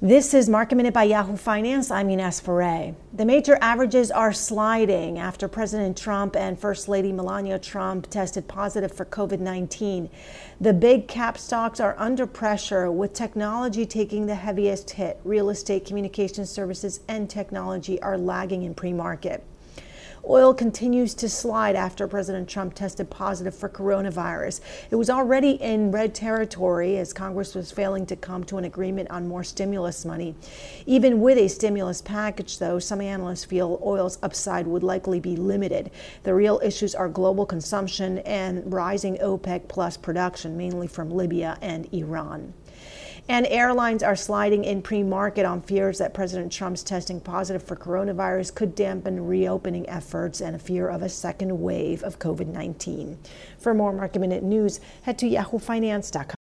This is Market Minute by Yahoo Finance. I'm Ines Ferre. The major averages are sliding after President Trump and First Lady Melania Trump tested positive for COVID 19. The big cap stocks are under pressure, with technology taking the heaviest hit. Real estate, communication services, and technology are lagging in pre market. Oil continues to slide after President Trump tested positive for coronavirus. It was already in red territory as Congress was failing to come to an agreement on more stimulus money. Even with a stimulus package, though, some analysts feel oil's upside would likely be limited. The real issues are global consumption and rising OPEC plus production, mainly from Libya and Iran. And airlines are sliding in pre market on fears that President Trump's testing positive for coronavirus could dampen reopening efforts and a fear of a second wave of COVID 19. For more Market Minute news, head to yahoofinance.com.